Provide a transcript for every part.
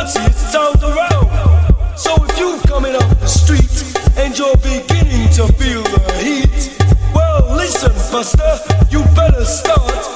nonsense sounds around. So if you're coming off the street and you're beginning to feel the heat, well listen, Buster, you better start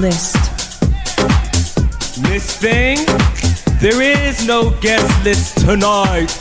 list. Miss Thing, there is no guest list tonight.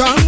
attraction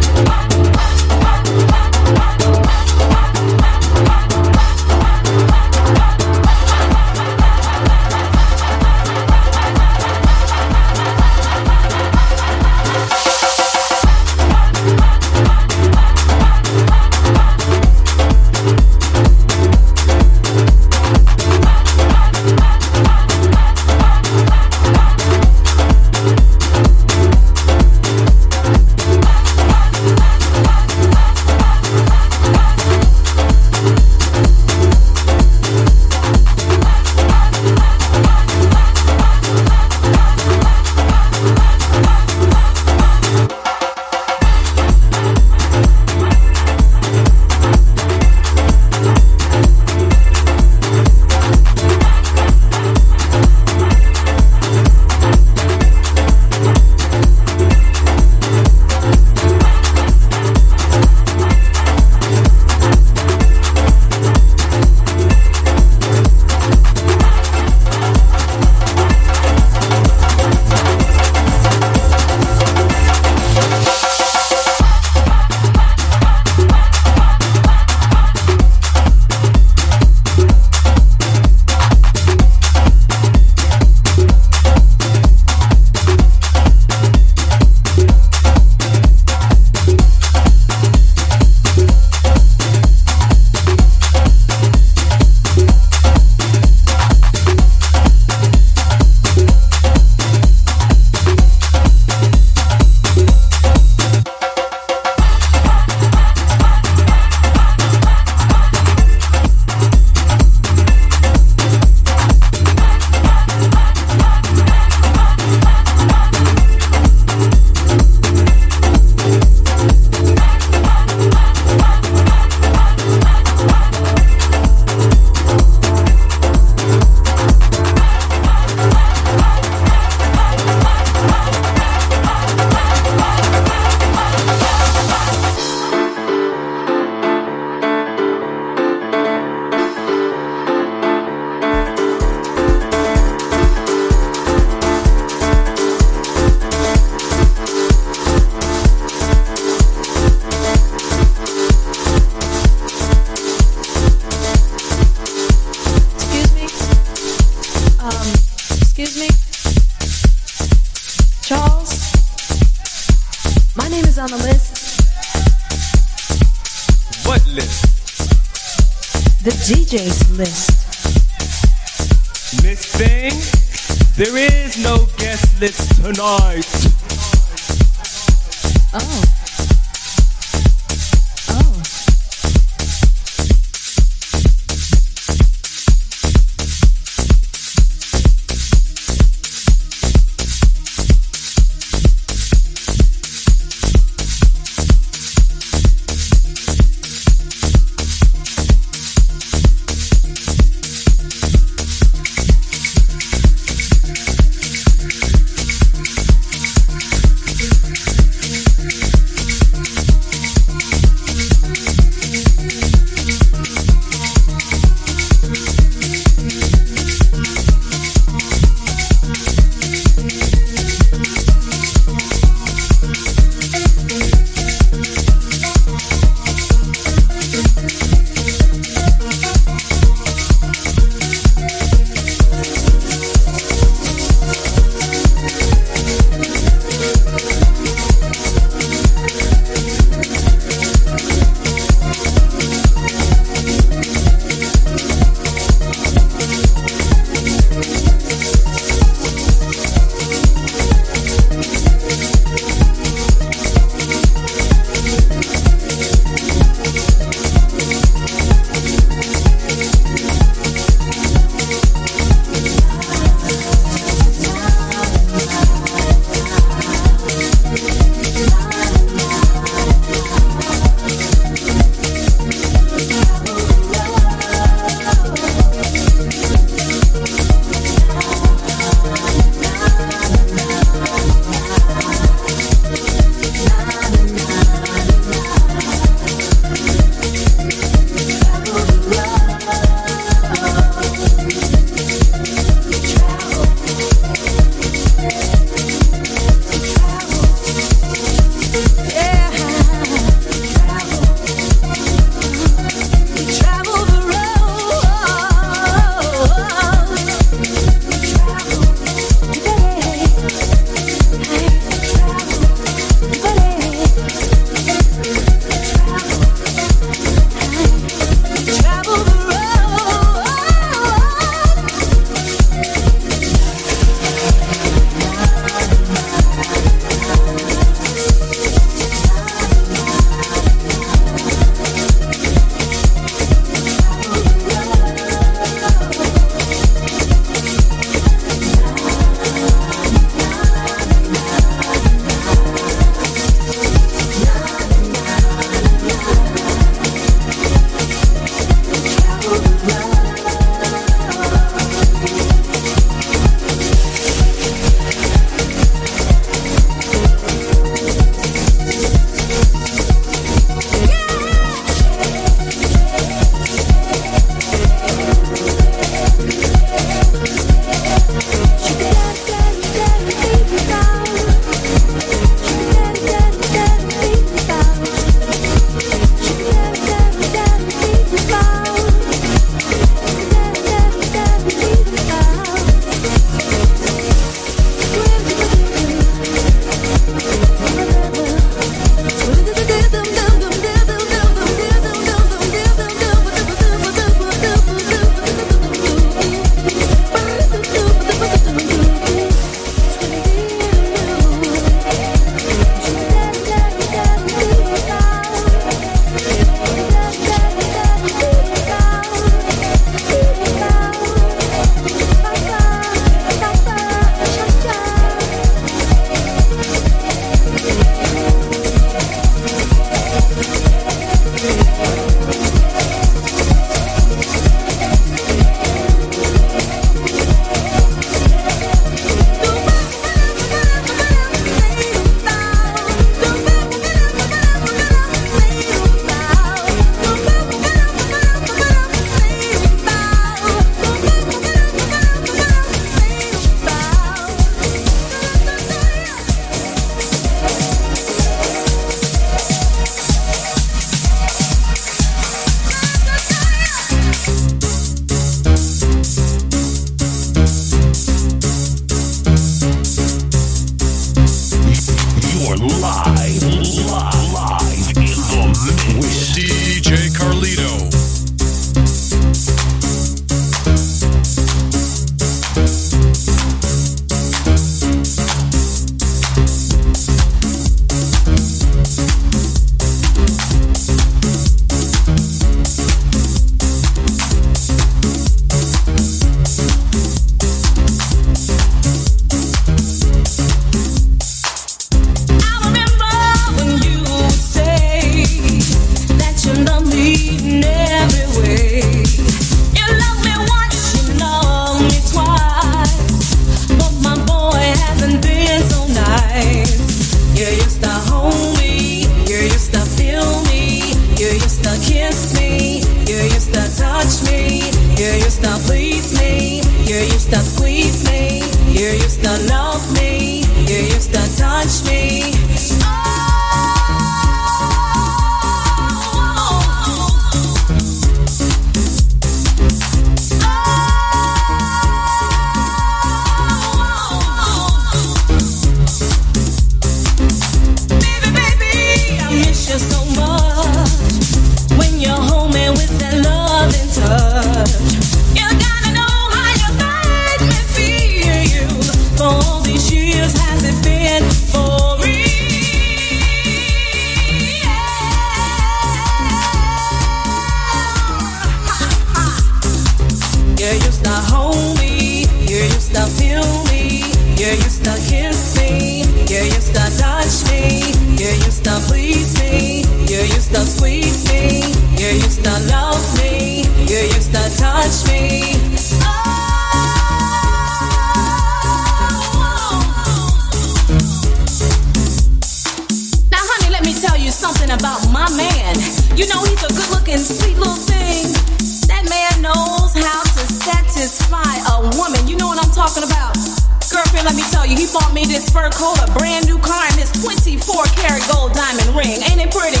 he bought me this fur coat, a brand new car, and this 24 karat gold diamond ring. Ain't it pretty?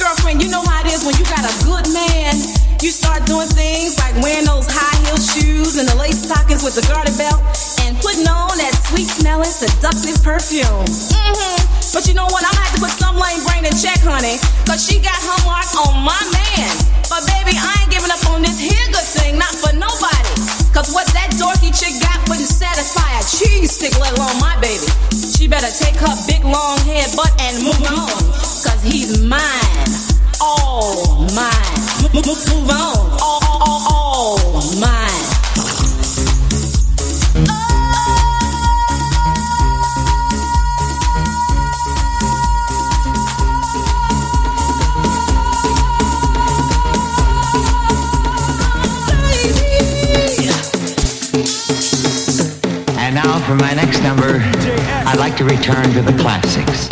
Girlfriend, you know how it is when you got a good man. You start doing things like wearing those high heel shoes and the lace stockings with the garter belt and putting on that sweet smelling, seductive perfume. hmm But you know what? I'm gonna have to put some lane brain in check, honey, cause she got her mark on my man. But baby, I ain't giving up on this here good thing, not for nobody. Cause what that dorky chick got wouldn't satisfy a cheese stick, let alone my baby. She better take her big long head butt and move on. Cause he's mine. All mine. Move, on. All, all, all, all mine. For my next number, I'd like to return to the classics.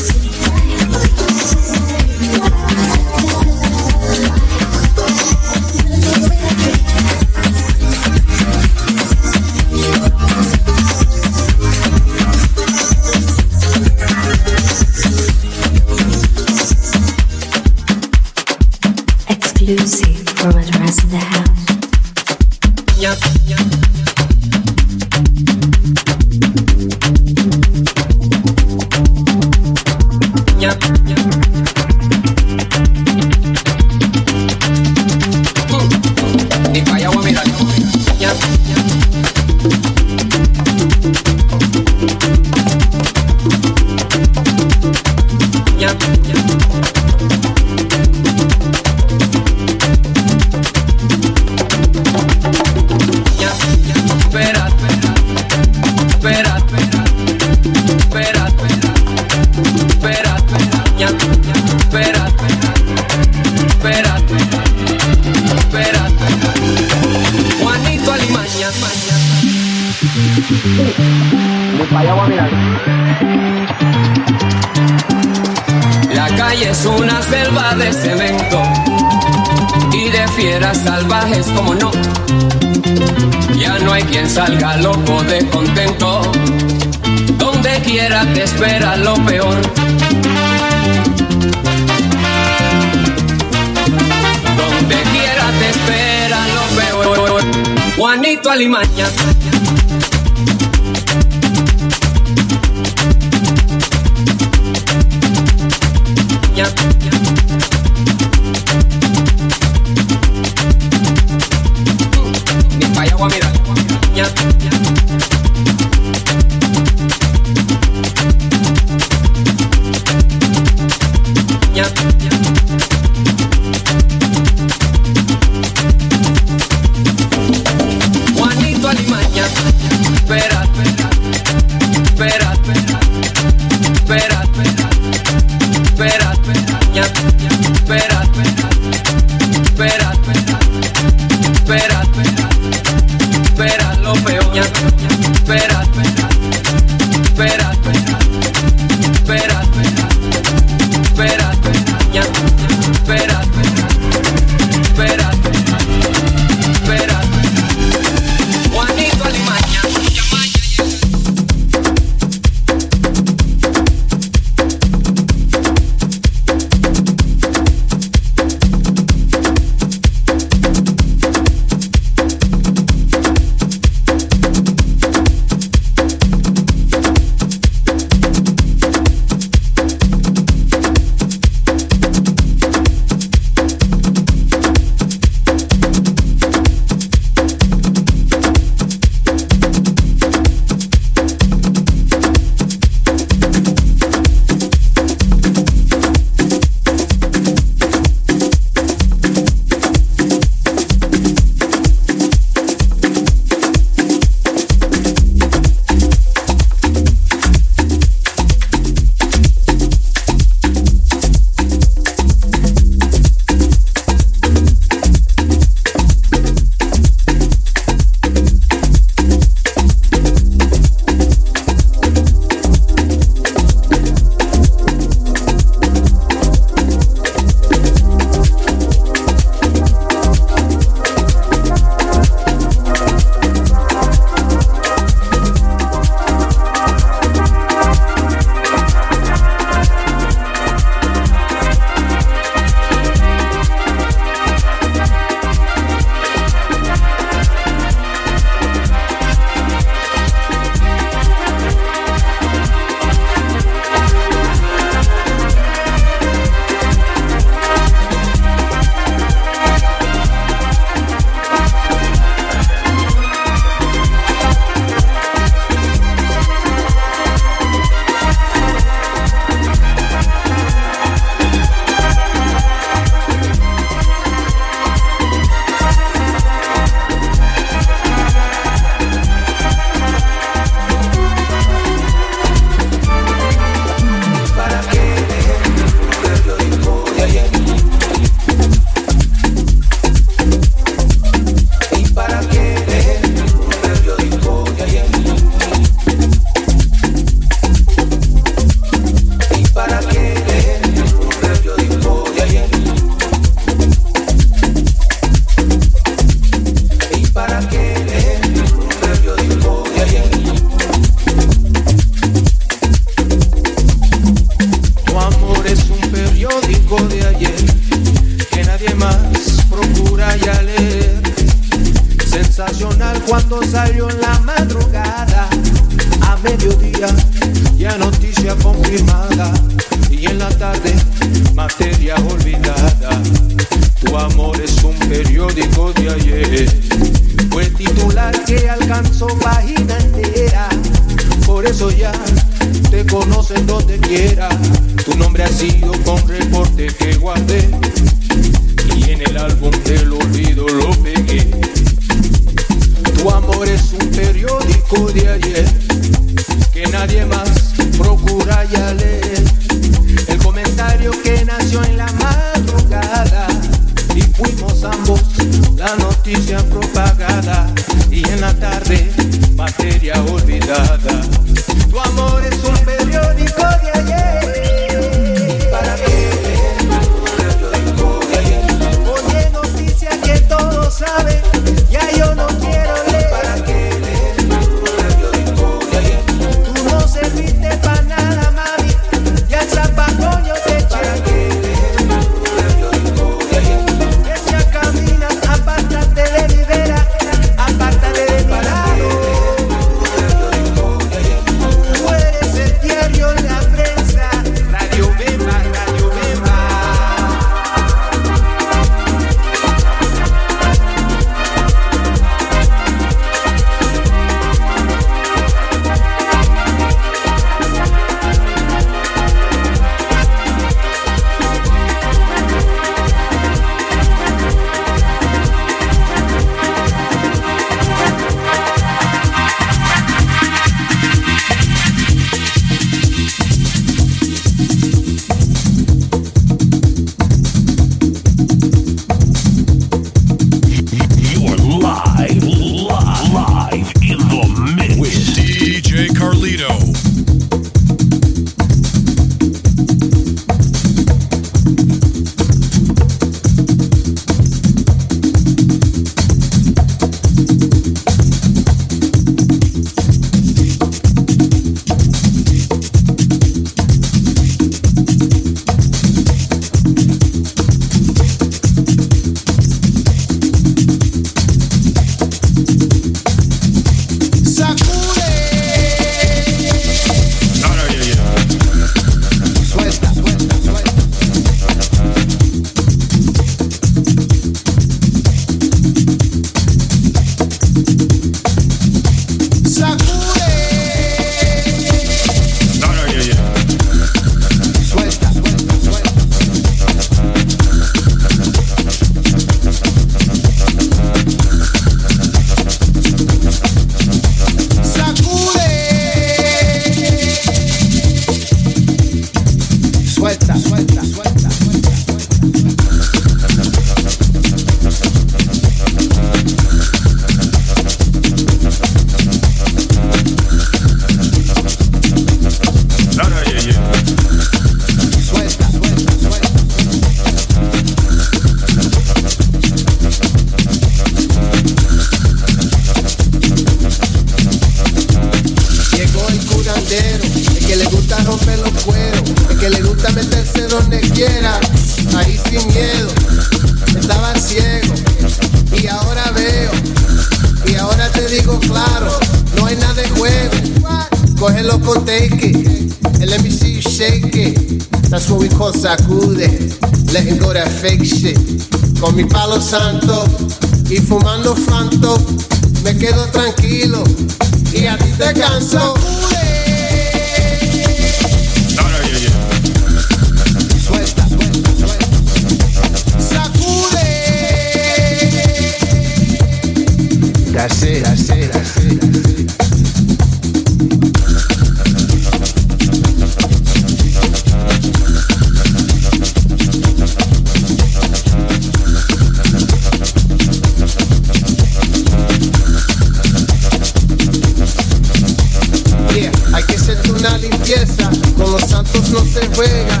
una limpieza, con los santos no se juega.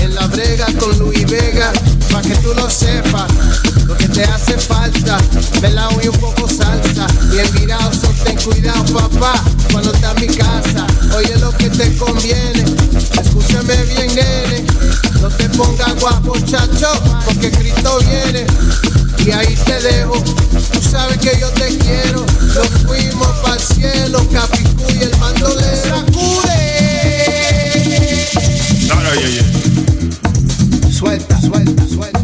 En la brega con Luis Vega, pa' que tú lo sepas, lo que te hace falta, velado y un poco salsa. Bien mirado, so ten cuidado papá, cuando está en mi casa, oye lo que te conviene, escúchame bien nene. No te pongas guapo, chacho, porque Cristo viene. Y ahí te dejo, tú sabes que yo te quiero. Nos fuimos para el cielo, Capicú y el mando de sacude. No, no. Suelta, suelta, suelta.